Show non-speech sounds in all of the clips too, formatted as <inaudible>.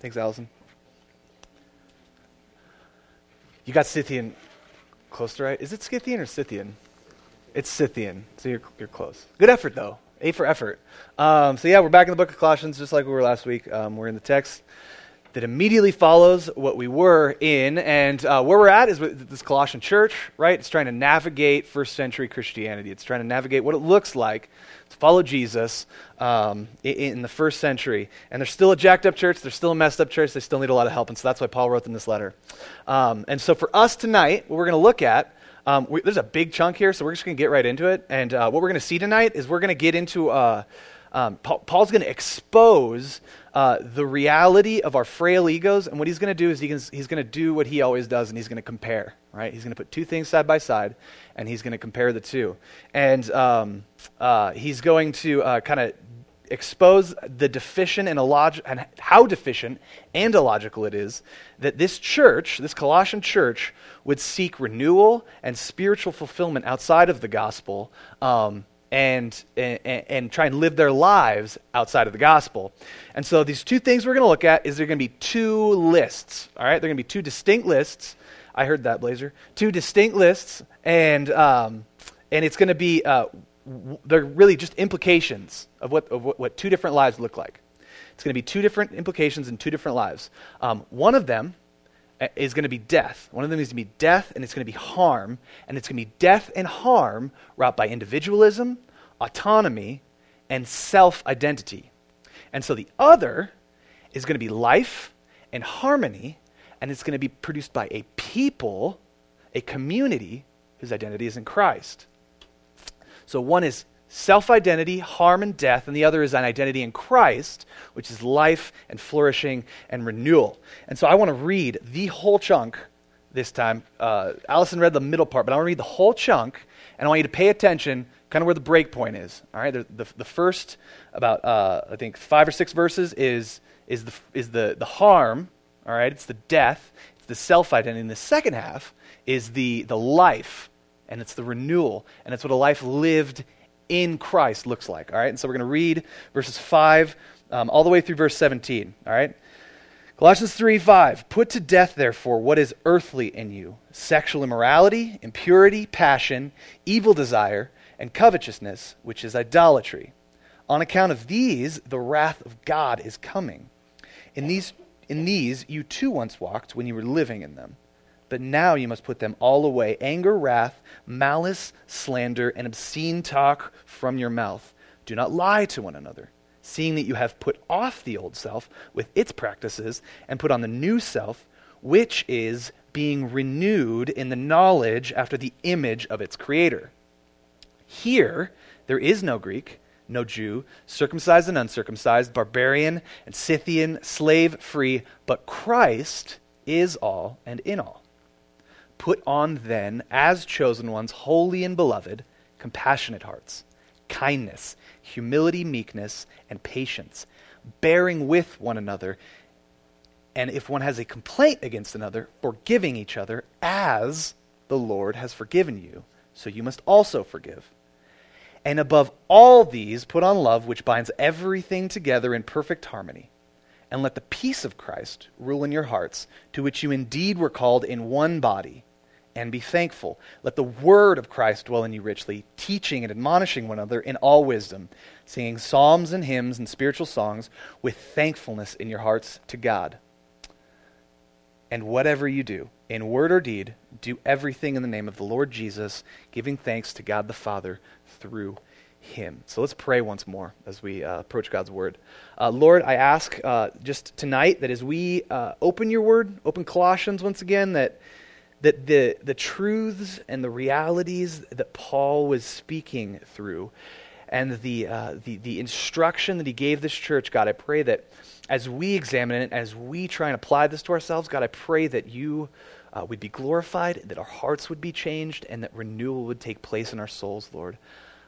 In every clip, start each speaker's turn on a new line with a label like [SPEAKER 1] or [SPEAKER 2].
[SPEAKER 1] Thanks, Allison. You got Scythian close to right. Is it Scythian or Scythian? It's Scythian, so you're, you're close. Good effort, though. A for effort. Um, so, yeah, we're back in the book of Colossians, just like we were last week. Um, we're in the text that immediately follows what we were in. And uh, where we're at is this Colossian church, right? It's trying to navigate first century Christianity. It's trying to navigate what it looks like to follow Jesus um, in, in, the first century. And they're still a jacked up church. They're still a messed up church. They still need a lot of help. And so that's why Paul wrote them this letter. Um, and so for us tonight, what we're going to look at. Um, we, there's a big chunk here, so we're just going to get right into it. And uh, what we're going to see tonight is we're going to get into uh, um, Paul, Paul's going to expose uh, the reality of our frail egos, and what he's going to do is he can, he's going to do what he always does, and he's going to compare, right? He's going to put two things side by side, and he's going to compare the two. And um, uh, he's going to uh, kind of expose the deficient and, illog- and how deficient and illogical it is that this church, this Colossian church, would seek renewal and spiritual fulfillment outside of the gospel. Um, and, and, and try and live their lives outside of the gospel. And so these two things we're going to look at is there going to be two lists. All right, they're going to be two distinct lists. I heard that, Blazer. Two distinct lists, and um, and it's going to be uh, they're really just implications of what, of what, what two different lives look like. It's going to be two different implications in two different lives. Um, one of them Uh, is going to be death. One of them is going to be death, and it's going to be harm. And it's going to be death and harm wrought by individualism, autonomy, and self identity. And so the other is going to be life and harmony, and it's going to be produced by a people, a community whose identity is in Christ. So one is self identity, harm, and death, and the other is an identity in Christ, which is life and flourishing and renewal. And so I want to read the whole chunk this time. Uh, Allison read the middle part, but I want to read the whole chunk, and I want you to pay attention kind of where the break point is. All right, the, the, the first about uh, I think five or six verses is is the is the the harm. All right, it's the death, it's the self identity. And the second half is the the life, and it's the renewal, and it's what a life lived in Christ looks like. All right, and so we're going to read verses 5 um, all the way through verse 17. All right. Colossians 3 5. Put to death, therefore, what is earthly in you sexual immorality, impurity, passion, evil desire, and covetousness, which is idolatry. On account of these, the wrath of God is coming. In these, in these you too once walked when you were living in them. But now you must put them all away anger, wrath, malice, slander, and obscene talk from your mouth. Do not lie to one another, seeing that you have put off the old self with its practices and put on the new self, which is being renewed in the knowledge after the image of its creator. Here, there is no Greek, no Jew, circumcised and uncircumcised, barbarian and Scythian, slave free, but Christ is all and in all. Put on then, as chosen ones, holy and beloved, compassionate hearts, kindness, humility, meekness, and patience, bearing with one another, and if one has a complaint against another, forgiving each other, as the Lord has forgiven you, so you must also forgive. And above all these, put on love, which binds everything together in perfect harmony and let the peace of Christ rule in your hearts, to which you indeed were called in one body, and be thankful. Let the word of Christ dwell in you richly, teaching and admonishing one another in all wisdom, singing psalms and hymns and spiritual songs with thankfulness in your hearts to God. And whatever you do, in word or deed, do everything in the name of the Lord Jesus, giving thanks to God the Father through him. So let's pray once more as we uh, approach God's word. Uh, Lord, I ask uh, just tonight that as we uh, open your word, open Colossians once again, that, that the, the truths and the realities that Paul was speaking through and the, uh, the, the instruction that he gave this church, God, I pray that as we examine it, as we try and apply this to ourselves, God, I pray that you uh, would be glorified, that our hearts would be changed, and that renewal would take place in our souls, Lord.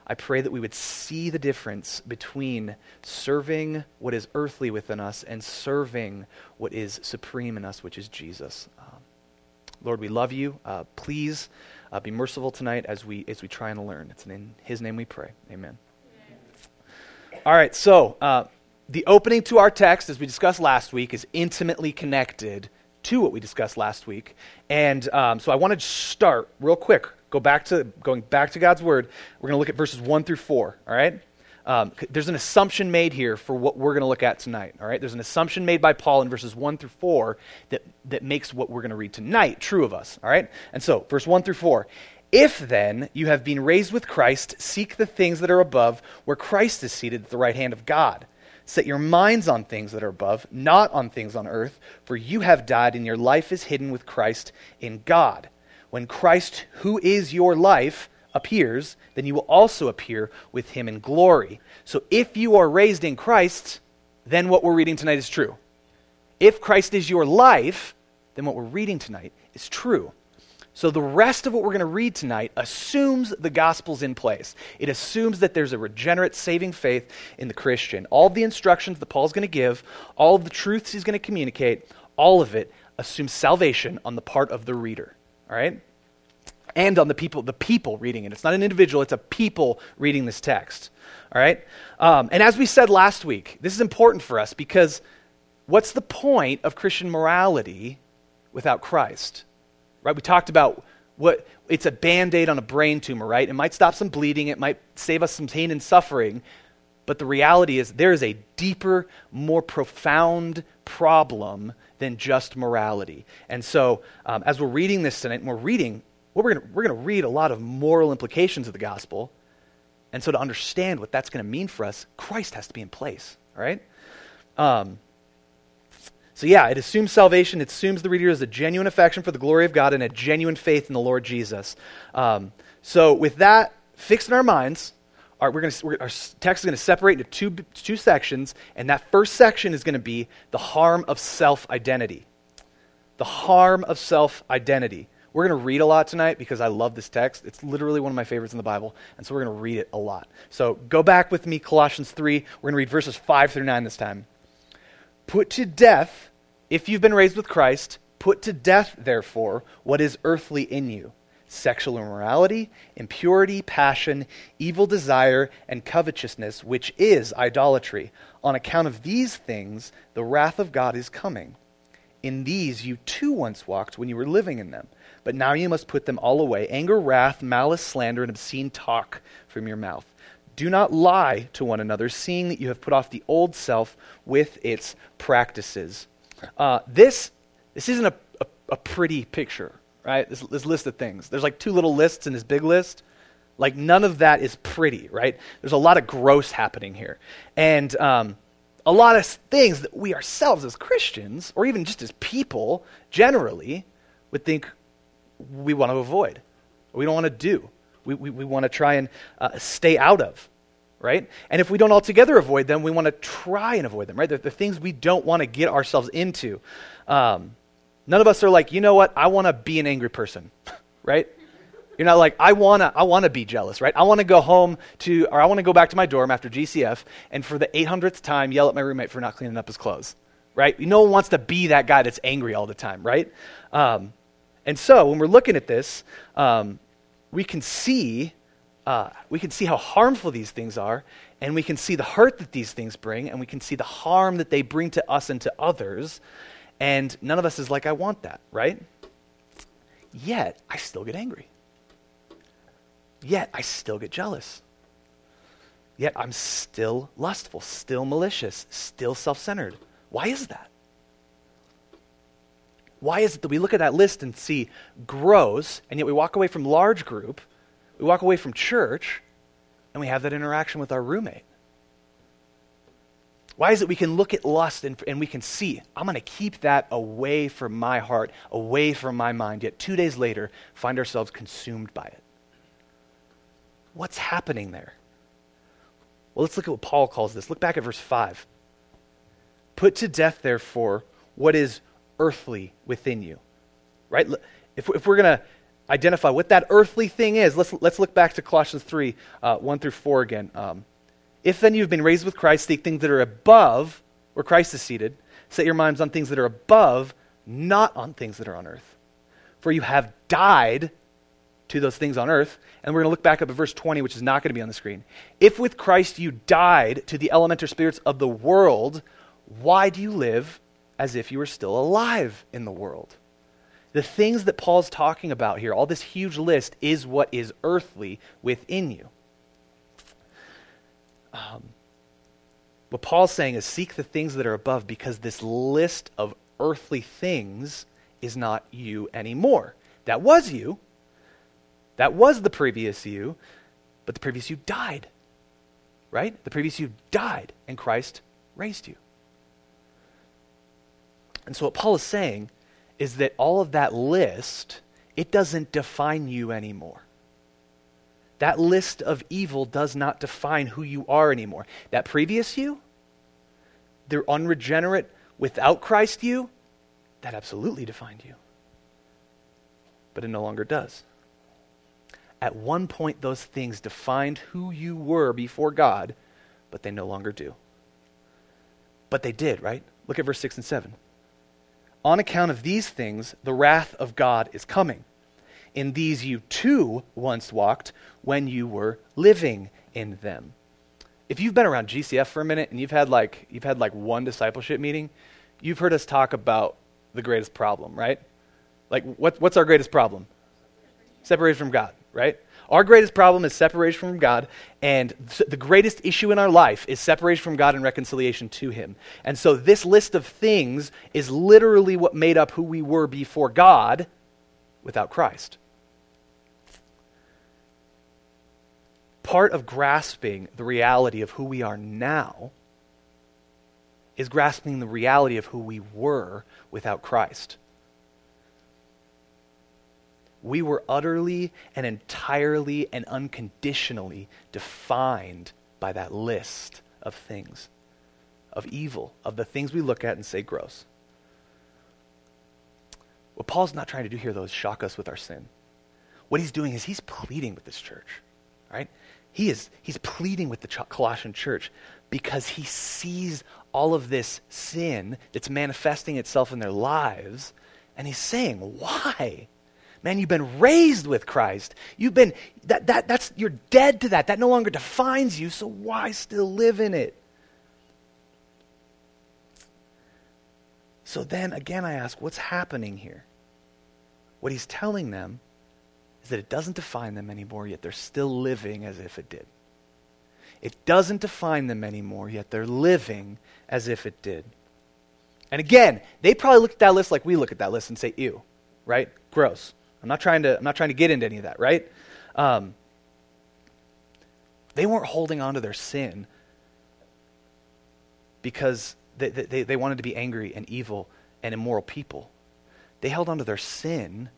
[SPEAKER 1] I pray that we would see the difference between serving what is earthly within us and serving what is supreme in us, which is Jesus. Lord, we love you. Uh, please uh, be merciful tonight as we as we try and learn. It's in His name we pray. Amen. Amen. All right, so uh, the opening to our text, as we discussed last week, is intimately connected to what we discussed last week. And um, so I want to start real quick. Go back to going back to God's word. We're going to look at verses one through four. All right. Um, there's an assumption made here for what we're going to look at tonight. All right. There's an assumption made by Paul in verses one through four that that makes what we're going to read tonight true of us. All right. And so verse one through four. If then you have been raised with Christ, seek the things that are above, where Christ is seated at the right hand of God. Set your minds on things that are above, not on things on earth, for you have died, and your life is hidden with Christ in God. When Christ, who is your life, appears, then you will also appear with him in glory. So if you are raised in Christ, then what we're reading tonight is true. If Christ is your life, then what we're reading tonight is true. So, the rest of what we're going to read tonight assumes the gospel's in place. It assumes that there's a regenerate, saving faith in the Christian. All the instructions that Paul's going to give, all of the truths he's going to communicate, all of it assumes salvation on the part of the reader. All right? And on the people, the people reading it. It's not an individual, it's a people reading this text. All right? Um, and as we said last week, this is important for us because what's the point of Christian morality without Christ? right? We talked about what it's a band aid on a brain tumor, right? It might stop some bleeding, it might save us some pain and suffering, but the reality is there is a deeper, more profound problem than just morality. And so, um, as we're reading this tonight, and we're reading, what we're going we're going to read a lot of moral implications of the gospel. And so, to understand what that's going to mean for us, Christ has to be in place, right? Um, so, yeah, it assumes salvation. It assumes the reader has a genuine affection for the glory of God and a genuine faith in the Lord Jesus. Um, so, with that fixed in our minds, our, we're gonna, we're, our text is going to separate into two, two sections, and that first section is going to be the harm of self identity. The harm of self identity. We're going to read a lot tonight because I love this text. It's literally one of my favorites in the Bible, and so we're going to read it a lot. So go back with me, Colossians 3. We're going to read verses 5 through 9 this time. Put to death, if you've been raised with Christ, put to death, therefore, what is earthly in you sexual immorality, impurity, passion, evil desire, and covetousness, which is idolatry. On account of these things, the wrath of God is coming. In these you too once walked when you were living in them. But now you must put them all away anger, wrath, malice, slander, and obscene talk from your mouth. Do not lie to one another, seeing that you have put off the old self with its practices. Uh, this, this isn't a, a, a, pretty picture, right? This, this list of things. There's like two little lists in this big list. Like, none of that is pretty, right? There's a lot of gross happening here. And um, a lot of things that we ourselves as Christians, or even just as people generally, would think we want to avoid, we don't want to do we, we, we want to try and uh, stay out of, right? And if we don't altogether avoid them, we want to try and avoid them, right? The things we don't want to get ourselves into. Um, none of us are like, you know what? I want to be an angry person, <laughs> right? You're not like, I want to I wanna be jealous, right? I want to go home to, or I want to go back to my dorm after GCF and for the 800th time yell at my roommate for not cleaning up his clothes, right? No one wants to be that guy that's angry all the time, right? Um, and so when we're looking at this, um, we can see uh, we can see how harmful these things are, and we can see the hurt that these things bring, and we can see the harm that they bring to us and to others. And none of us is like, I want that, right? Yet, I still get angry. Yet, I still get jealous. Yet, I'm still lustful, still malicious, still self centered. Why is that? Why is it that we look at that list and see grows, and yet we walk away from large group, we walk away from church, and we have that interaction with our roommate? Why is it we can look at lust and, and we can see, I'm going to keep that away from my heart, away from my mind, yet two days later find ourselves consumed by it? What's happening there? Well, let's look at what Paul calls this. Look back at verse 5. Put to death, therefore, what is earthly within you. Right? If, if we're going to identify what that earthly thing is, let's, let's look back to Colossians 3 uh, 1 through 4 again. Um, if then you've been raised with Christ, seek things that are above, where Christ is seated. Set your minds on things that are above, not on things that are on earth. For you have died, to those things on earth. And we're going to look back up at verse 20, which is not going to be on the screen. If with Christ you died to the elemental spirits of the world, why do you live as if you were still alive in the world? The things that Paul's talking about here, all this huge list, is what is earthly within you. Um, what Paul's saying is seek the things that are above because this list of earthly things is not you anymore. That was you. That was the previous you, but the previous you died. Right? The previous you died, and Christ raised you. And so what Paul is saying is that all of that list, it doesn't define you anymore. That list of evil does not define who you are anymore. That previous you, the unregenerate, without Christ you, that absolutely defined you. But it no longer does. At one point, those things defined who you were before God, but they no longer do. But they did, right? Look at verse 6 and 7. On account of these things, the wrath of God is coming. In these you too once walked when you were living in them. If you've been around GCF for a minute and you've had like you've had like one discipleship meeting, you've heard us talk about the greatest problem, right? Like what, what's our greatest problem? Separated from God, right? Our greatest problem is separation from God, and the greatest issue in our life is separation from God and reconciliation to Him. And so, this list of things is literally what made up who we were before God without Christ. Part of grasping the reality of who we are now is grasping the reality of who we were without Christ we were utterly and entirely and unconditionally defined by that list of things, of evil, of the things we look at and say gross. What Paul's not trying to do here, though, is shock us with our sin. What he's doing is he's pleading with this church, right? He is, he's pleading with the Colossian church because he sees all of this sin that's manifesting itself in their lives, and he's saying, why? Man, you've been raised with Christ. You've been that that that's you're dead to that. That no longer defines you, so why still live in it? So then again I ask, what's happening here? What he's telling them is that it doesn't define them anymore, yet they're still living as if it did. It doesn't define them anymore, yet they're living as if it did. And again, they probably look at that list like we look at that list and say, ew, right? Gross. I'm not trying to, I'm not trying to get into any of that, right? Um, they weren't holding on to their sin because they, they, they wanted to be angry and evil and immoral people. They held on to their sin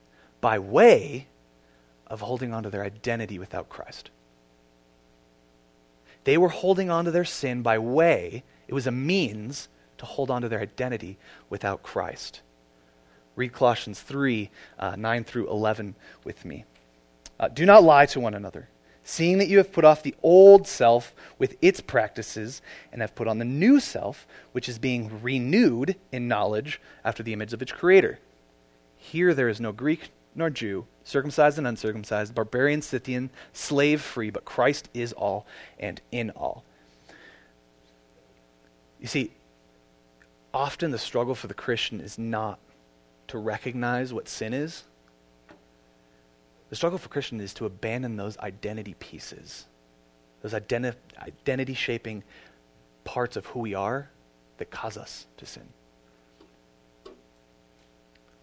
[SPEAKER 1] by way of holding on to their identity without Christ. They were holding on to their sin by way, it was a means to hold on to their identity without Christ. Read Colossians 3 uh, 9 through 11 with me. Uh, Do not lie to one another, seeing that you have put off the old self with its practices and have put on the new self, which is being renewed in knowledge after the image of its creator. Here there is no Greek nor Jew, circumcised and uncircumcised, barbarian, Scythian, slave free, but Christ is all and in all. You see, often the struggle for the Christian is not to recognize what sin is. The struggle for Christians is to abandon those identity pieces, those identi- identity shaping parts of who we are that cause us to sin.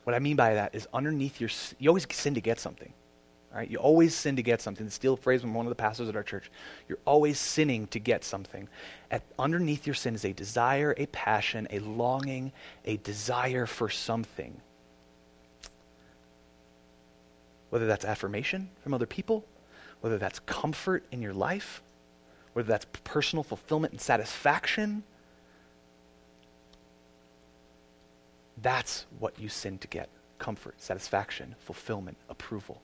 [SPEAKER 1] What I mean by that is underneath your, you always sin to get something. Right? You always sin to get something. To steal a phrase from one of the pastors at our church. You're always sinning to get something. At, underneath your sin is a desire, a passion, a longing, a desire for something whether that's affirmation from other people, whether that's comfort in your life, whether that's personal fulfillment and satisfaction. That's what you sin to get comfort, satisfaction, fulfillment, approval.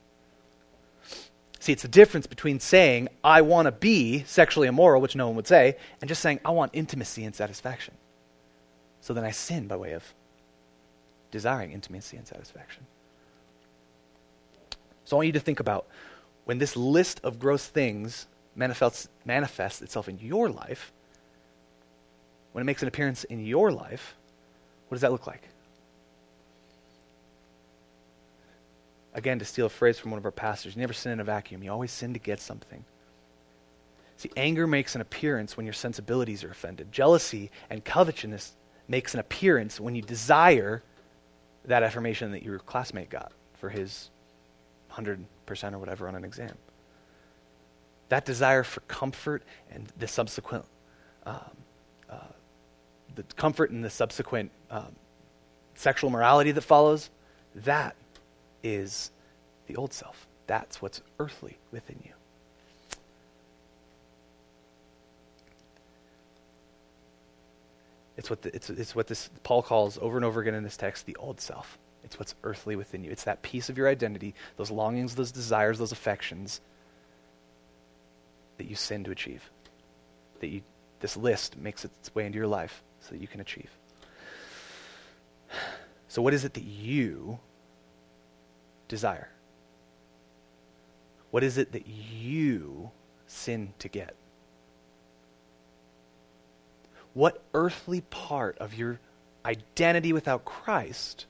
[SPEAKER 1] See, it's the difference between saying, I want to be sexually immoral, which no one would say, and just saying, I want intimacy and satisfaction. So then I sin by way of desiring intimacy and satisfaction. So I want you to think about when this list of gross things manifests, manifests itself in your life, when it makes an appearance in your life, what does that look like? Again, to steal a phrase from one of our pastors, you never sin in a vacuum. You always sin to get something. See, anger makes an appearance when your sensibilities are offended. Jealousy and covetousness makes an appearance when you desire that affirmation that your classmate got for his 100% or whatever on an exam. That desire for comfort and the subsequent, um, uh, the comfort and the subsequent um, sexual morality that follows, that is the old self. That's what's earthly within you. It's what, the, it's, it's what this Paul calls over and over again in this text the old self. It's what's earthly within you. It's that piece of your identity, those longings, those desires, those affections that you sin to achieve. That you, this list makes its way into your life so that you can achieve. So, what is it that you desire? What is it that you sin to get? What earthly part of your identity without Christ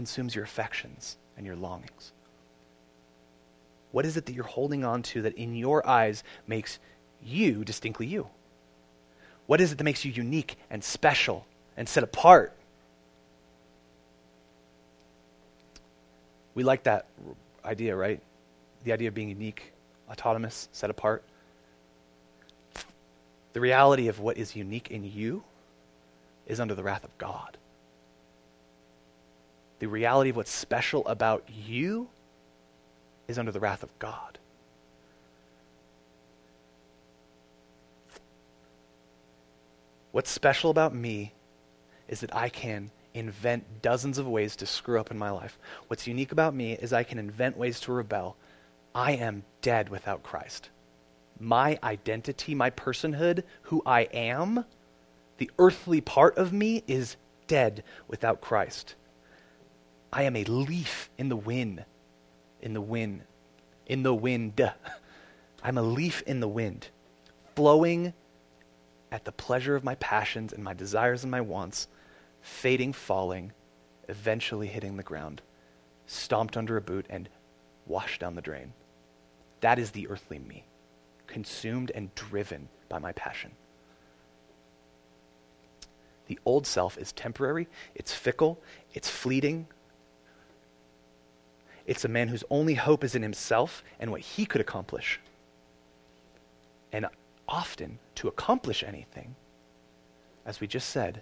[SPEAKER 1] consumes your affections and your longings? What is it that you're holding on to that in your eyes makes you distinctly you? What is it that makes you unique and special and set apart? We like that idea, right? The idea of being unique, autonomous, set apart. The reality of what is unique in you is under the wrath of God. The reality of what's special about you is under the wrath of God. What's special about me is that I can invent dozens of ways to screw up in my life. What's unique about me is I can invent ways to rebel. I am dead without Christ. My identity, my personhood, who I am, the earthly part of me is dead without Christ. I am a leaf in the wind. In the wind. In the wind. <laughs> I'm a leaf in the wind, flowing at the pleasure of my passions and my desires and my wants fading, falling, eventually hitting the ground, stomped under a boot, and washed down the drain. That is the earthly me, consumed and driven by my passion. The old self is temporary, it's fickle, it's fleeting. It's a man whose only hope is in himself and what he could accomplish. And often, to accomplish anything, as we just said,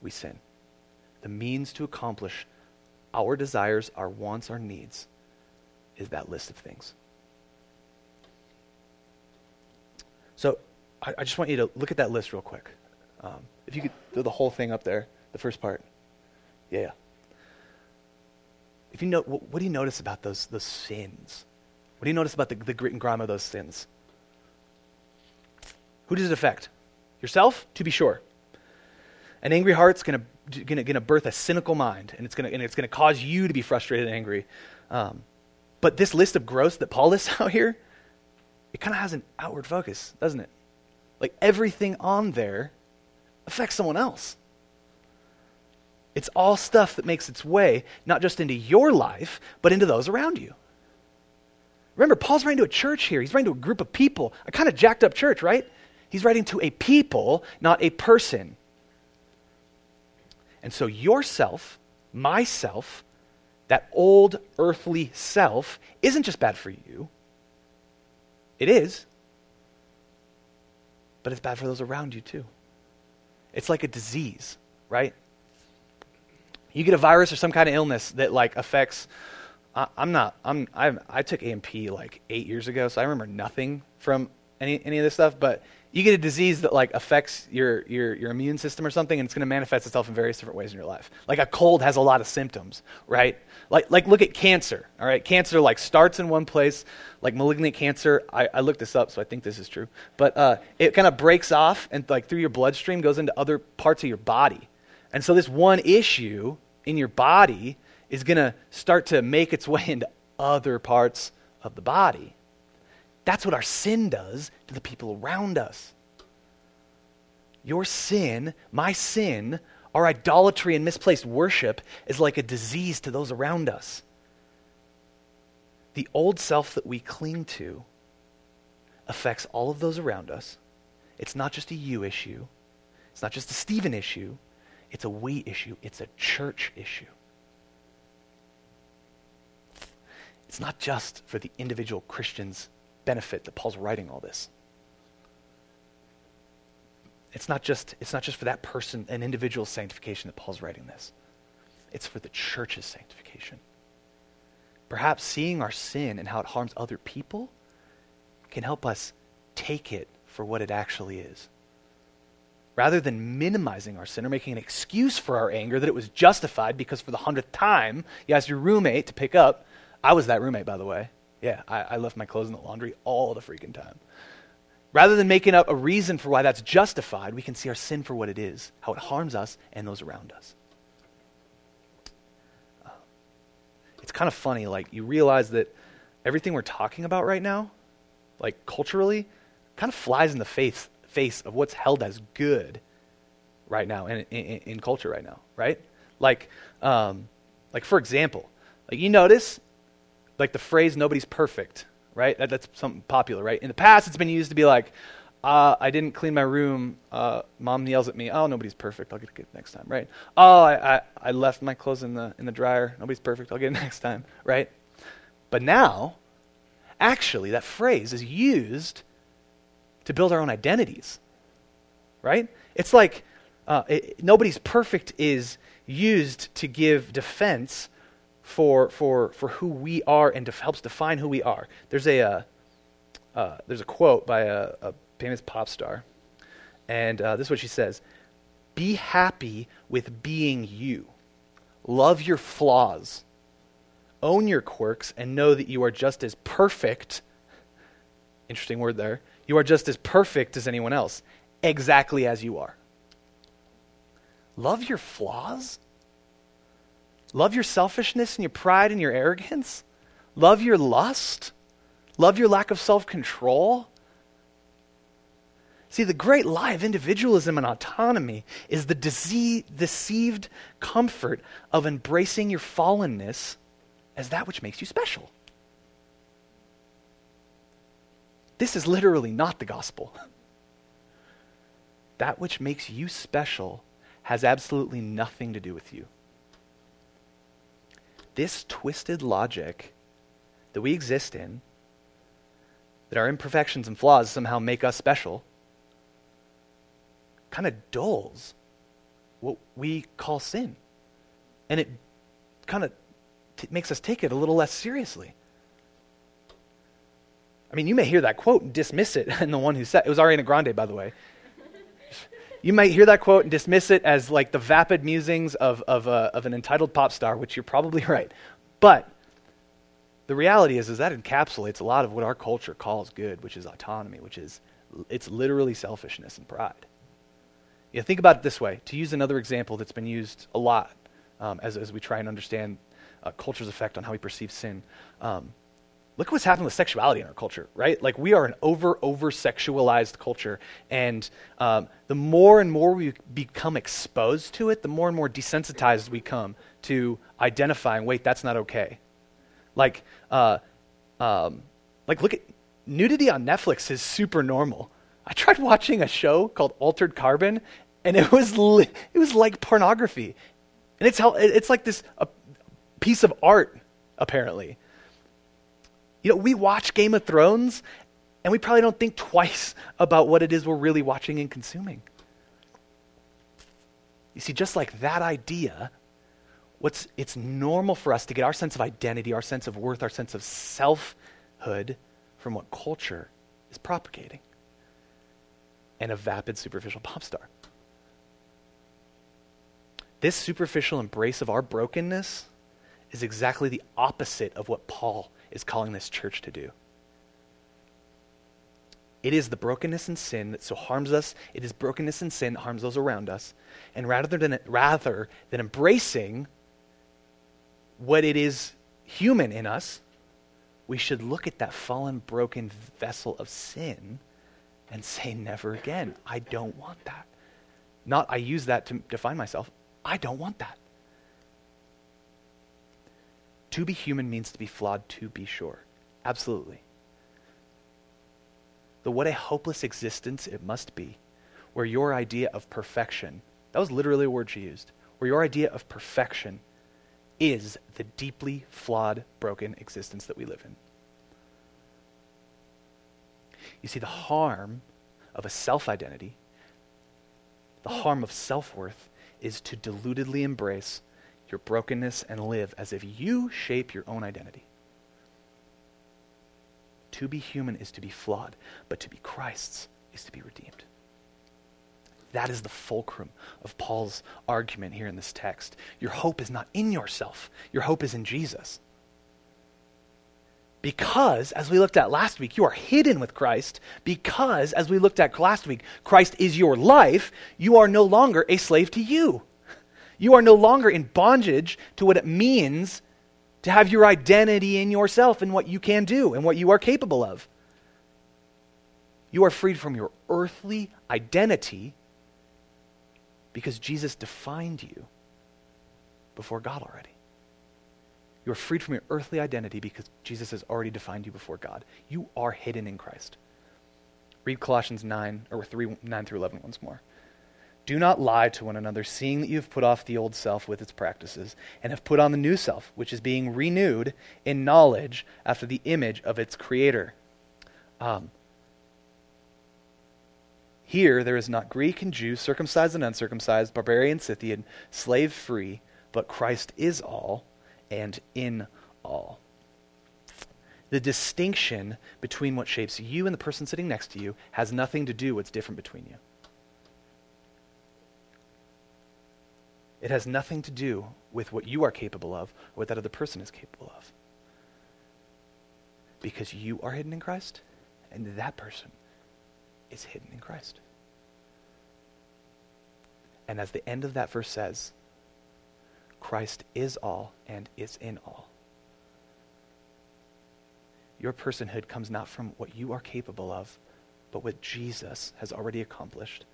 [SPEAKER 1] we sin. The means to accomplish our desires, our wants, our needs is that list of things. So I, I just want you to look at that list real quick. Um, if you could do the whole thing up there, the first part. Yeah. If you know, what, do you notice about those, those sins? What do you notice about the, the grit and grime of those sins? Who does it affect? Yourself, to be sure. An angry heart's going to birth a cynical mind, and it's going to cause you to be frustrated and angry. Um, but this list of gross that Paul <laughs> lists out here, it kind of has an outward focus, doesn't it? Like everything on there affects someone else. It's all stuff that makes its way not just into your life, but into those around you. Remember, Paul's writing to a church here. He's writing to a group of people, a kind of jacked up church, right? He's writing to a people, not a person. And so yourself, myself, that old earthly self, isn't just bad for you. It is. But it's bad for those around you too. It's like a disease, right? You get a virus or some kind of illness that like affects I, am not I'm i I took AMP like 8 years ago, so I remember nothing from any any of this stuff, but you get a disease that like affects your, your, your immune system or something and it's going to manifest itself in various different ways in your life. Like a cold has a lot of symptoms right? Like, like look at cancer all right? Cancer like starts in one place like malignant cancer i, I looked this up so i think this is true but uh, it kind of breaks off and like through your bloodstream goes into other parts of your body and so this one issue in your body is going to start to make its way <laughs> into other parts of the body. That's what our sin does to the people around us. Your sin, my sin, our idolatry and misplaced worship is like a disease to those around us. The old self that we cling to affects all of those around us. It's not just a you issue, it's not just a Stephen issue, it's a we issue, it's a church issue. It's not just for the individual Christian's benefit that Paul's writing all this. It's not just, it's not just for that person, an individual sanctification that Paul's writing this. It's for the church's sanctification. Perhaps seeing our sin and how it harms other people can help us take it for what it actually is. Rather than minimizing our sin or making an excuse for our anger that it was justified because for the hundredth time you asked your roommate to pick up I was that roommate, by the way. Yeah, I, I left my clothes in the laundry all the freaking time. Rather than making up a reason for why that's justified, we can see our sin for what it is, how it harms us and those around us. Uh, it's kind of funny, like, you realize that everything we're talking about right now, like culturally, kind of flies in the face, face of what's held as good right now in, in, in culture right now, right? Like, um, like for example, like you notice like the phrase nobody's perfect, right? That, that's something popular, right? In the past, it's been used to be like, uh, I didn't clean my room. Uh, mom yells at me. Oh, nobody's perfect. I'll get it next time, right? Oh, I, I, I left my clothes in the, in the dryer. Nobody's perfect. I'll get it <laughs> next time, right? But now, actually, that phrase is used to build our own identities, right? It's like uh, it, nobody's perfect is used to give defense for, for, for who we are and def- helps define who we are. There's a, uh, uh, there's a quote by a, a famous pop star, and uh, this is what she says Be happy with being you, love your flaws, own your quirks, and know that you are just as perfect. Interesting word there. You are just as perfect as anyone else, exactly as you are. Love your flaws? Love your selfishness and your pride and your arrogance. Love your lust. Love your lack of self control. See, the great lie of individualism and autonomy is the deceived comfort of embracing your fallenness as that which makes you special. This is literally not the gospel. <laughs> That which makes you special has absolutely nothing to do with you this twisted logic that we exist in, that our imperfections and flaws somehow make us special, kind of dulls what we call sin. And it kind of t- makes us take it a little less seriously. I mean, you may hear that quote and dismiss it, <laughs> and the one who said it was Ariana Grande, by the way. You might hear that quote and dismiss it as like the vapid musings of, of, uh, of an entitled pop star, which you're probably <laughs> right. But the reality is, is that encapsulates a lot of what our culture calls good, which is autonomy, which is it's literally selfishness and pride. Know, think about it this way. To use another example that's been used a lot um, as, as we try and understand uh, culture's effect on how we perceive sin. Um, look at what's happened with sexuality in our culture, right? Like we are an over, over sexualized culture. And um, the more and more we become exposed to it, the more and more desensitized we come to identifying, wait, that's not okay. Like, uh, um, like look at nudity on Netflix is super normal. I tried watching a show called Altered Carbon, and it was li- it was like pornography, and it's how it's like this a piece of art apparently. You know, we watch Game of Thrones and we probably don't think twice about what it is we're really watching and consuming. You see, just like that idea, what's, it's normal for us to get our sense of identity, our sense of worth, our sense of selfhood from what culture is propagating and a vapid, superficial pop star. This superficial embrace of our brokenness is exactly the opposite of what Paul is calling this church to do. It is the brokenness and sin that so harms us. It is brokenness and sin that harms those around us. And rather than, rather than embracing what it is human in us, we should look at that fallen, broken vessel of sin and say, never again. I don't want that. Not I use that to define myself. I don't want that. To be human means to be flawed, to be sure. Absolutely. The what a hopeless existence it must be, where your idea of perfection, that was literally a word she used, where your idea of perfection is the deeply flawed, broken existence that we live in. You see, the harm of a self identity, the harm of self worth, is to deludedly embrace your brokenness and live as if you shape your own identity. To be human is to be flawed, but to be Christ's is to be redeemed. That is the fulcrum of Paul's argument here in this text. Your hope is not in yourself, your hope is in Jesus. Because, as we looked at last week, you are hidden with Christ. Because, as we looked at last week, Christ is your life, you are no longer a slave to you. You are no longer in bondage to what it means to have your identity in yourself and what you can do and what you are capable of. You are freed from your earthly identity because Jesus defined you before God already. You are freed from your earthly identity because Jesus has already defined you before God. You are hidden in Christ. Read Colossians 9, or 3, 9 through 11 once more. Do not lie to one another, seeing that you have put off the old self with its practices, and have put on the new self, which is being renewed in knowledge after the image of its creator. Um, here there is not Greek and Jew, circumcised and uncircumcised, barbarian, Scythian, slave free, but Christ is all and in all. The distinction between what shapes you and the person sitting next to you has nothing to do with what's different between you. It has nothing to do with what you are capable of or what that other person is capable of. Because you are hidden in Christ and that person is hidden in Christ. And as the end of that verse says, Christ is all and is in all. Your personhood comes not from what you are capable of, but what Jesus has already accomplished.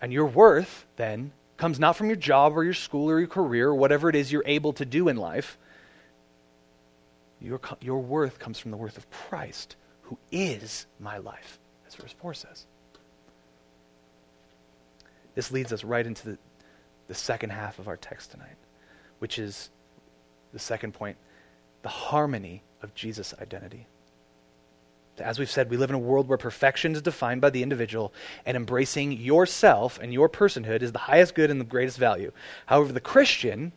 [SPEAKER 1] And your worth, then, comes not from your job or your school or your career or whatever it is you're able to do in life. Your, your worth comes from the worth of Christ, who is my life, as verse 4 says. This leads us right into the, the second half of our text tonight which is the second point the harmony of Jesus' identity. As we've said, we live in a world where perfection is defined by the individual, and embracing yourself and your personhood is the highest good and the greatest value. However, the Christian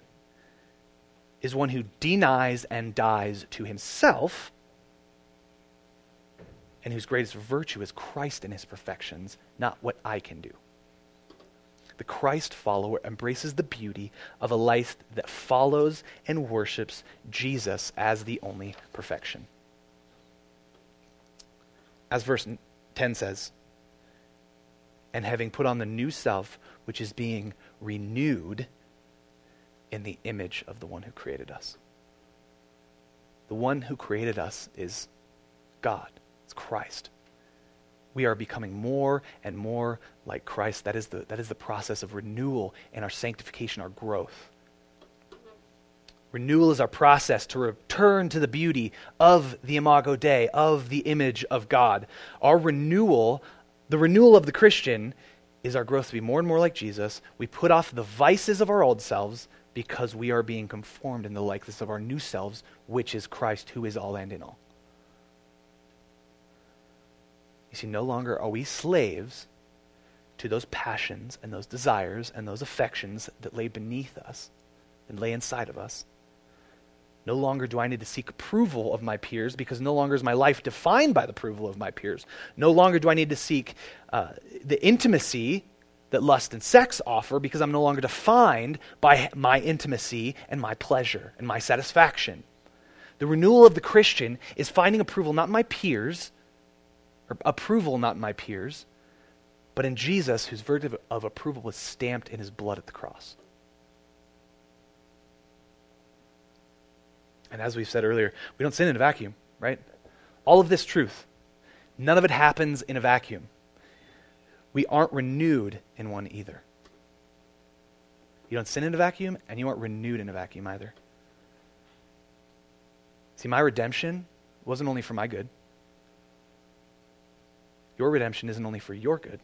[SPEAKER 1] is one who denies and dies to himself, and whose greatest virtue is Christ and his perfections, not what I can do the Christ follower embraces the beauty of a life that follows and worships Jesus as the only perfection. As verse 10 says, and having put on the new self, which is being renewed in the image of the one who created us. The one who created us is God, it's Christ we are becoming more and more like Christ. That is the, that is the process of renewal and our sanctification, our growth. Renewal is our process to return to the beauty of the Imago Dei, of the image of God. Our renewal, the renewal of the Christian, is our growth to be more and more like Jesus. We put off the vices of our old selves because we are being conformed in the likeness of our new selves, which is Christ, who is all and in all. You see, no longer are we slaves to those passions and those desires and those affections that lay beneath us and lay inside of us. No longer do I need to seek approval of my peers because no longer is my life defined by the approval of my peers. No longer do I need to seek uh, the intimacy that lust and sex offer because I'm no longer defined by my intimacy and my pleasure and my satisfaction. The renewal of the Christian is finding approval not in my peers, or approval not in my peers, but in Jesus, whose verdict of approval was stamped in his blood at the cross. And as we've said earlier, we don't sin in a vacuum, right? All of this truth, none of it happens in a vacuum. We aren't renewed in one either. You don't sin in a vacuum, and you aren't renewed in a vacuum either. See, my redemption wasn't only for my good. Your redemption isn't only for your good.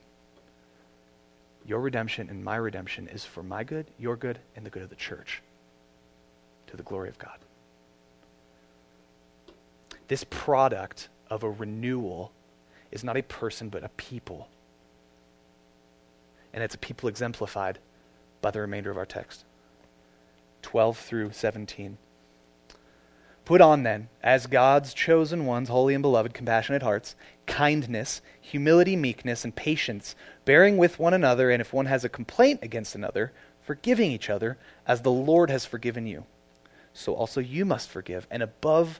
[SPEAKER 1] Your redemption and my redemption is for my good, your good, and the good of the church, to the glory of God. This product of a renewal is not a person, but a people. And it's a people exemplified by the remainder of our text 12 through 17. Put on then, as God's chosen ones, holy and beloved, compassionate hearts, kindness, humility, meekness, and patience, bearing with one another, and if one has a complaint against another, forgiving each other, as the Lord has forgiven you. So also you must forgive. And above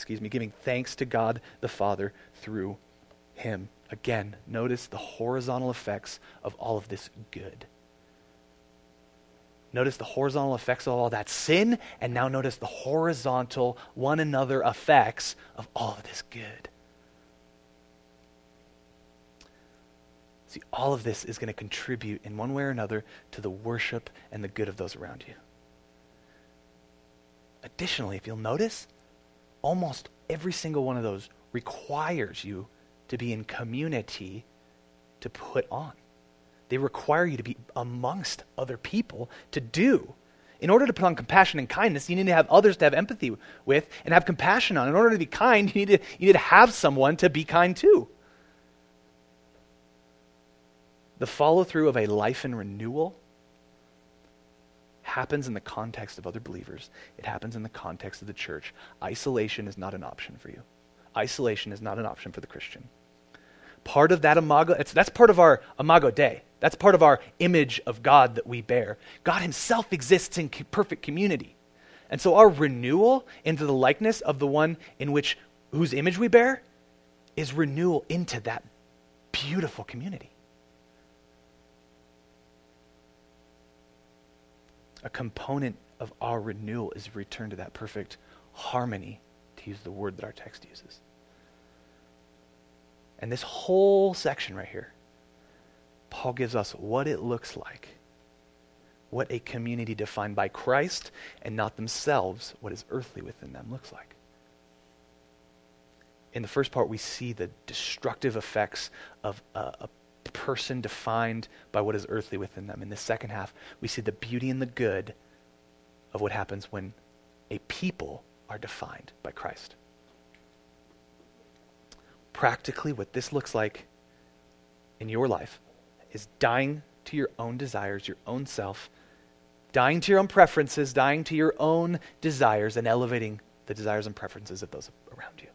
[SPEAKER 1] excuse me, giving thanks to God the Father through him. Again, notice the horizontal effects of all of this good. Notice the horizontal effects of all that sin, and now notice the horizontal one another effects of all of this good. See, all of this is going to contribute in one way or another to the worship and the good of those around you. Additionally, if you'll notice, almost every single one of those requires you to be in community to put on. They require you to be amongst other people to do. In order to put on compassion and kindness, you need to have others to have empathy with and have compassion on. In order to be kind, you need to, you need to have someone to be kind to. The follow through of a life in renewal happens in the context of other believers, it happens in the context of the church. Isolation is not an option for you, isolation is not an option for the Christian. Part of that imago, that's part of our imago Dei. That's part of our image of God that we bear. God Himself exists in perfect community. And so our renewal into the likeness of the one in which whose image we bear is renewal into that beautiful community. A component of our renewal is a return to that perfect harmony, to use the word that our text uses. And this whole section right here Paul gives us what it looks like. What a community defined by Christ and not themselves, what is earthly within them, looks like. In the first part, we see the destructive effects of a, a person defined by what is earthly within them. In the second half, we see the beauty and the good of what happens when a people are defined by Christ. Practically, what this looks like in your life is dying to your own desires, your own self, dying to your own preferences, dying to your own desires, and elevating the desires and preferences of those around you.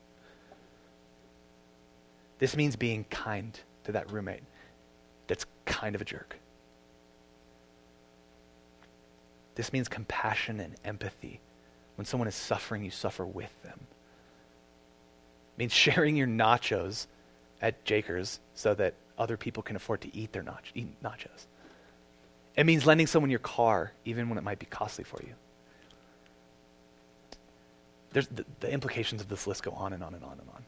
[SPEAKER 1] This means being kind to that roommate kind of a jerk. This means compassion and empathy. When someone is suffering, you suffer with them. It means <laughs> sharing your nachos at Jakers so that other people can afford to eat their nach- eat nachos. It means lending someone your car, even when it might be costly for you. There's the, the implications of this list go on and on and on and on.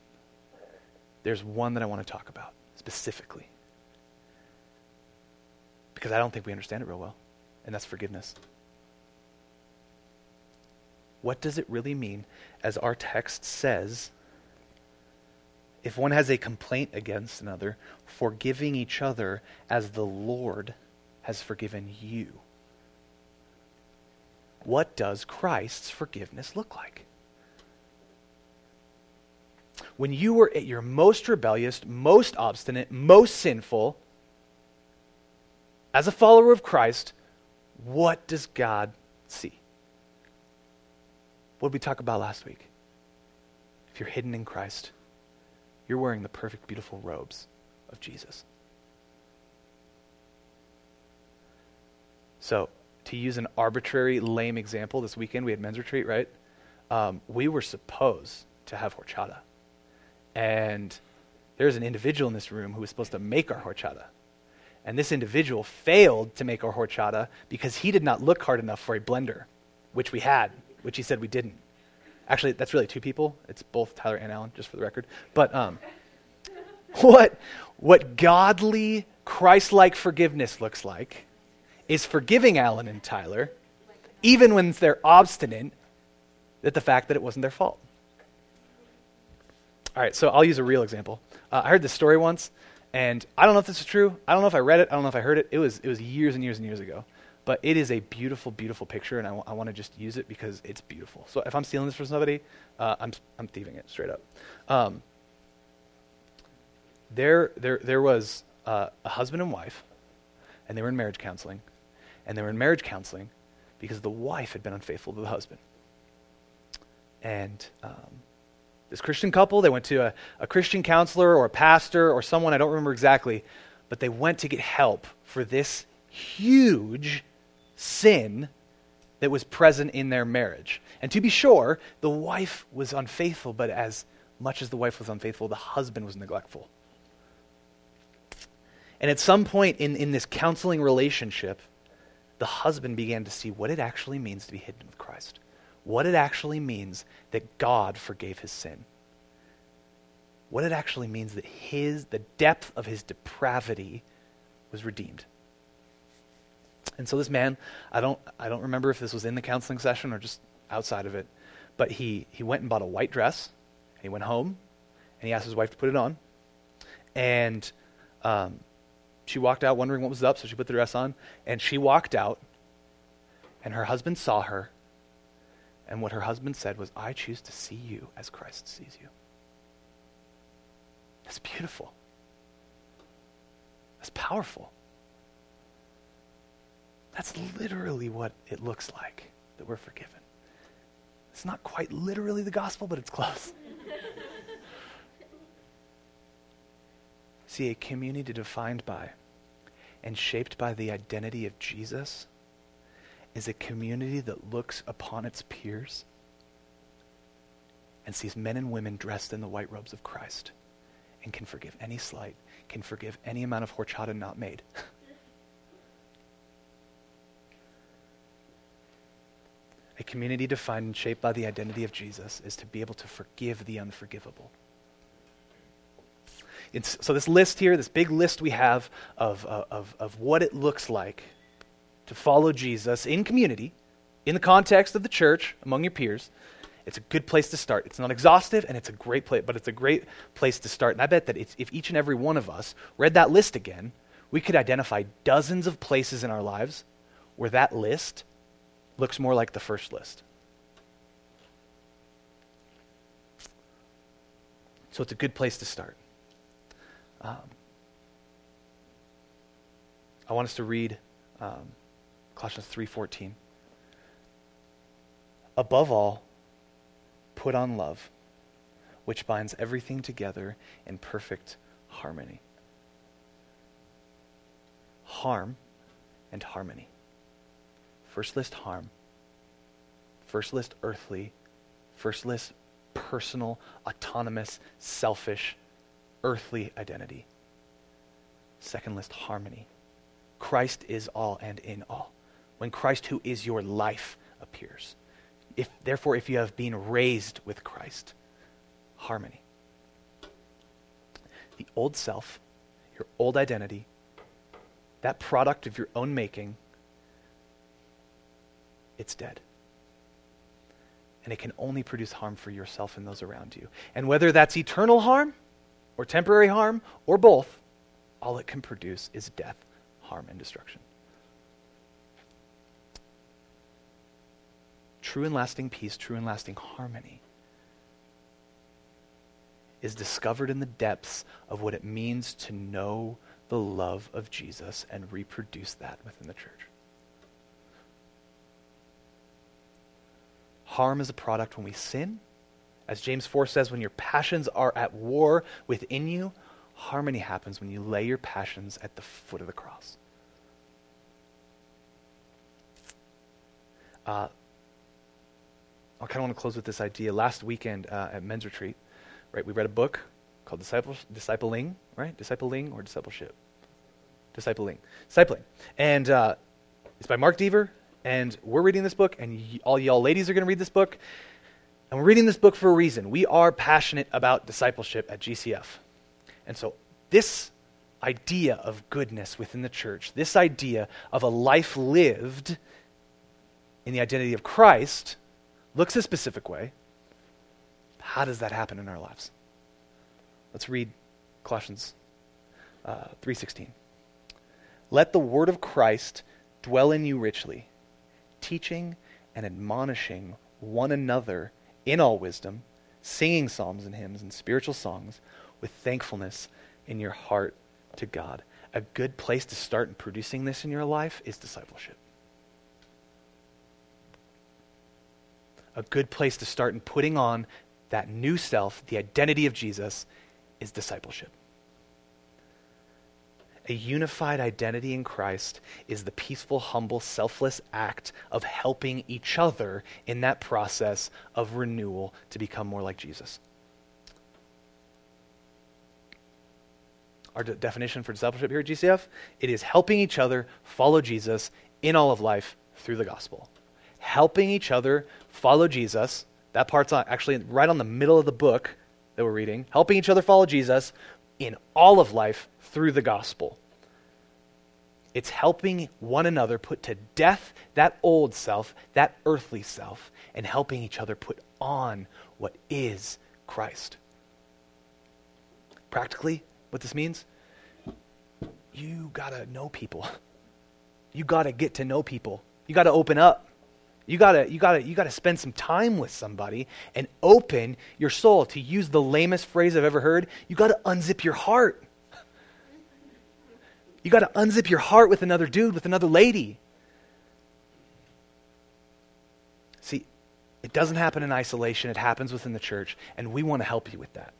[SPEAKER 1] There's one that I want to talk about specifically because I don't think we understand it real well, and that's forgiveness. What does it really mean, as our text says, if one has a complaint against another, forgiving each other as the Lord has forgiven you. What does Christ's forgiveness look like? When you were at your most rebellious, most obstinate, most sinful, as a follower of Christ, what does God see? What did we talk about last week? If you're hidden in Christ, you're wearing the perfect, beautiful robes of Jesus. So, to use an arbitrary, lame example, this weekend we had men's retreat, right? Um, we were supposed to have horchata. And there's an individual in this room who was supposed to make our horchata. And this individual failed to make our horchata because he did not look hard enough for a blender, which we had, which he said we didn't. Actually, that's really two people. It's both Tyler and Alan, just for the record. But um, <laughs> what, what godly, Christ like forgiveness looks like is forgiving Alan and Tyler, even when they're obstinate at the fact that it wasn't their fault. All right, so I'll use a real example. Uh, I heard this story once, and I don't know if this is true. I don't know if I read it. I don't know if I heard it. It was, it was years and years and years ago. But it is a beautiful, beautiful picture, and I, w- I want to just use it because it's beautiful. So if I'm stealing this from somebody, uh, I'm, I'm thieving it straight up. Um, there, there, there was uh, a husband and wife, and they were in marriage counseling. And they were in marriage counseling because the wife had been unfaithful to the husband. And um, this Christian couple, they went to a, a Christian counselor or a pastor or someone, I don't remember exactly, but they went to get help for this huge sin that was present in their marriage. And to be sure, the wife was unfaithful, but as much as the wife was unfaithful, the husband was neglectful. And at some point in, in this counseling relationship, the husband began to see what it actually means to be hidden with Christ, what it actually means that God forgave his sin, what it actually means that his, the depth of his depravity was redeemed. And so this man, I don't, I don't remember if this was in the counseling session or just outside of it, but he, he went and bought a white dress. And he went home and he asked his wife to put it on. And um, she walked out wondering what was up, so she put the dress on. And she walked out, and her husband saw her. And what her husband said was, I choose to see you as Christ sees you. That's beautiful. That's powerful. That's literally what it looks like that we're forgiven. It's not quite literally the gospel, but it's close. <laughs> See, a community defined by and shaped by the identity of Jesus is a community that looks upon its peers and sees men and women dressed in the white robes of Christ and can forgive any slight, can forgive any amount of horchata not made. <laughs> a community defined and shaped by the identity of Jesus is to be able to forgive the unforgivable. It's, so, this list here, this big list we have of, uh, of, of what it looks like to follow Jesus in community, in the context of the church, among your peers, it's a good place to start. It's not exhaustive, and it's a great place, but it's a great place to start. And I bet that if each and every one of us read that list again, we could identify dozens of places in our lives where that list looks more like the first list. So it's a good place to start. Um, I want us to read um, Colossians 3:14. Above all, put on love, which binds everything together in perfect harmony. Harm and harmony. First list harm. First list earthly. First list personal, autonomous, selfish, earthly identity. Second list, harmony. Christ is all and in all. When Christ, who is your life, appears. If, therefore, if you have been raised with Christ, harmony. The old self, your old identity, that product of your own making, it's dead and it can only produce harm for yourself and those around you. And whether that's eternal harm or temporary harm or both, all it can produce is death, harm, and destruction. True and lasting peace, true and lasting harmony is discovered in the depths of what it means to know the love of Jesus and reproduce that within the church. Harm is a product when we sin. As James 4 says, when your passions are at war within you, harmony happens when you lay your passions at the foot of the cross. Uh, I kind of want to close with this idea. Last weekend uh, at men's retreat, right, we read a book called Disciple, Discipling, right? Discipling or discipleship? Discipling. Discipling. And uh, it's by Mark Dever, and we're reading this book, and y- all y'all ladies are going to read this book. And we're reading this book for a reason. We are passionate about discipleship at GCF. And so, this idea of goodness within the church, this idea of a life lived in the identity of Christ, looks a specific way. How does that happen in our lives? Let's read Colossians uh, 3:16. Let the word of Christ dwell in you richly, teaching and admonishing one another in all wisdom, singing psalms and hymns and spiritual songs with thankfulness in your heart to God. A good place to start in producing this in your life is discipleship. A good place to start in putting on that new self, the identity of Jesus, is discipleship. A unified identity in Christ is the peaceful, humble, selfless act of helping each other in that process of renewal to become more like Jesus. Our de- definition for discipleship here at GCF it is helping each other follow Jesus in all of life through the gospel. Helping each other follow Jesus. That part's actually right on the middle of the book that we're reading. Helping each other follow Jesus in all of life through the gospel. It's helping one another put to death that old self, that earthly self, and helping each other put on what is Christ. Practically, what this means, you got to know people. You got to get to know people. You got to open up. You gotta, you gotta, you gotta spend some time with somebody and open your soul. To use the lamest phrase I've ever heard, you gotta unzip your heart. You gotta unzip your heart with another dude, with another lady. See, it doesn't happen in isolation, it happens within the church, and we want to help you with that.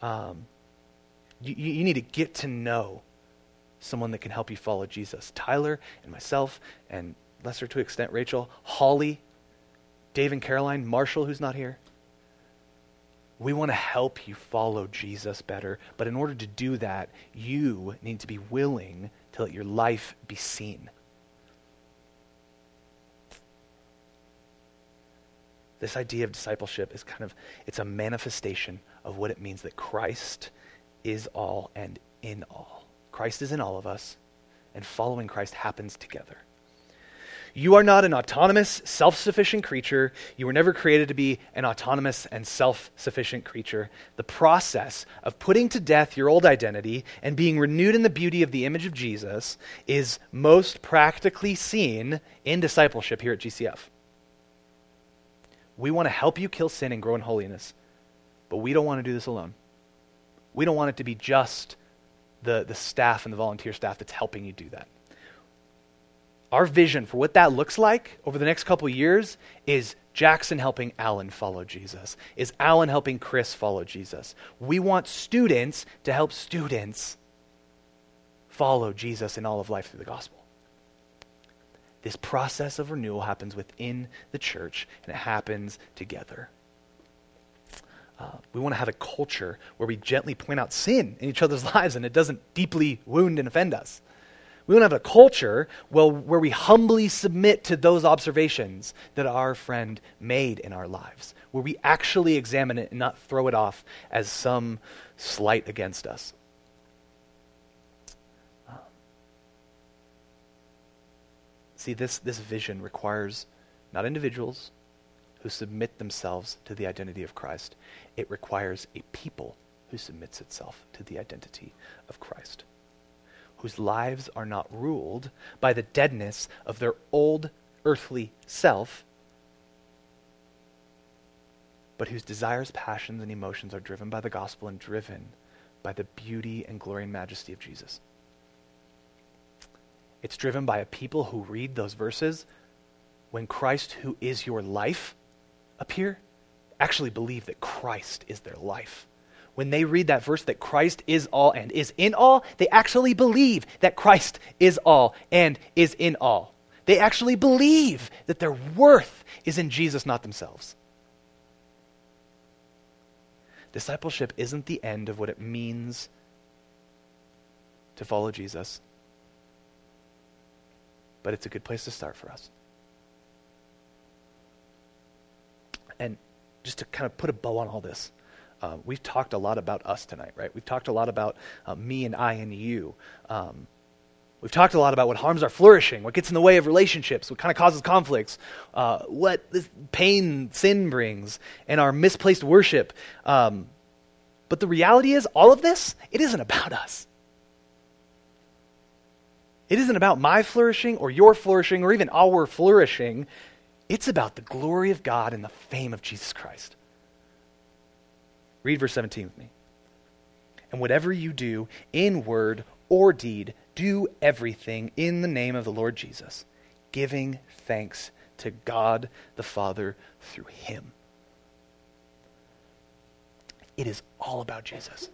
[SPEAKER 1] Um, you, you need to get to know someone that can help you follow Jesus. Tyler and myself and lesser to extent Rachel, Holly, Dave and Caroline, Marshall, who's not here. We want to help you follow Jesus better, but in order to do that, you need to be willing to let your life be seen. This idea of discipleship is kind of it's a manifestation of what it means that Christ is all and in all. Christ is in all of us, and following Christ happens together. You are not an autonomous, self sufficient creature. You were never created to be an autonomous and self sufficient creature. The process of putting to death your old identity and being renewed in the beauty of the image of Jesus is most practically seen in discipleship here at GCF. We want to help you kill sin and grow in holiness, but we don't want to do this alone. We don't want it to be just the, the staff and the volunteer staff that's helping you do that our vision for what that looks like over the next couple years is Jackson helping Alan follow Jesus, is Alan helping Chris follow Jesus. We want students to help students follow Jesus in all of life through the gospel. This process of renewal happens within the church, and it happens together. Uh, we want to have a culture where we gently point out sin in each other's <laughs> lives and it doesn't deeply wound and offend us. We want to have a culture well, where we humbly submit to those observations that our friend made in our lives, where we actually examine it and not throw it off as some slight against us. See, this, this vision requires not individuals who submit themselves to the identity of Christ, it requires a people who submits itself to the identity of Christ whose lives are not ruled by the deadness of their old earthly self, but whose desires, passions, and emotions are driven by the gospel and driven by the beauty and glory and majesty of Jesus. It's driven by a people who read those verses when Christ, who is your life, appear, actually believe that Christ is their life. When they read that verse that Christ is all and is in all, they actually believe that Christ is all and is in all. They actually believe that their worth is in Jesus, not themselves. Discipleship isn't the end of what it means to follow Jesus, but it's a good place to start for us. And just to kind of put a bow on all this, uh, we've talked a lot about us tonight, right? We've talked a lot about uh, me and I and you. Um, we've talked a lot about what harms our flourishing, what gets in the way of relationships, what kind of causes conflicts, uh, what this pain sin brings, and our misplaced worship. Um, but the reality is, all of this, it isn't about us. It isn't about my flourishing or your flourishing or even our flourishing. It's about the glory of God and the fame of Jesus Christ. Read verse 17 with me. And whatever you do in word or deed, do everything in the name of the Lord Jesus, giving thanks to God the Father through him. It is all about Jesus.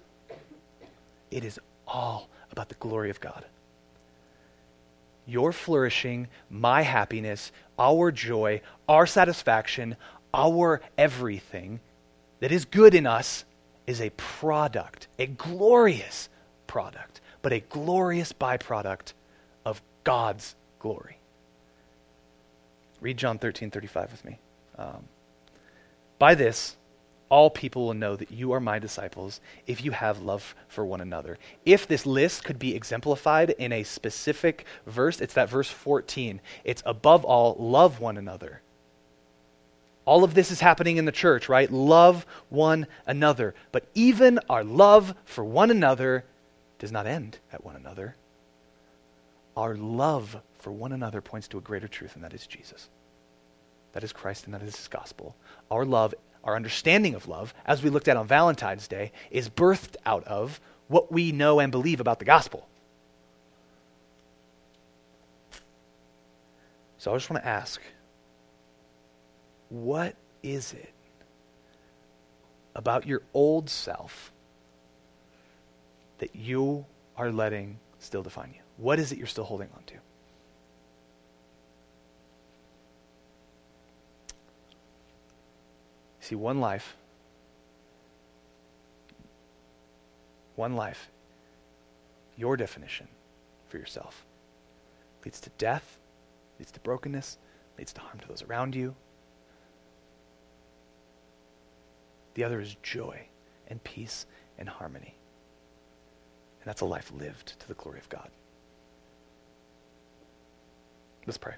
[SPEAKER 1] It is all about the glory of God. Your flourishing, my happiness, our joy, our satisfaction, our everything that is good in us is a product, a glorious product, but a glorious byproduct of God's glory. Read John 13 35 with me. Um, By this, all people will know that you are my disciples if you have love for one another. If this list could be exemplified in a specific verse, it's that verse 14. It's above all, love one another. All of this is happening in the church, right? Love one another. But even our love for one another does not end at one another. Our love for one another points to a greater truth, and that is Jesus. That is Christ, and that is his gospel. Our love, our understanding of love, as we looked at on Valentine's Day, is birthed out of what we know and believe about the gospel. So I just want to ask what is it about your old self that you are letting still define you? What is it you're still holding on to? See, one life, one life, your definition for yourself leads to death, leads to brokenness, leads to harm to those around you, The other is joy and peace and harmony. And that's a life lived to the glory of God. Let's pray.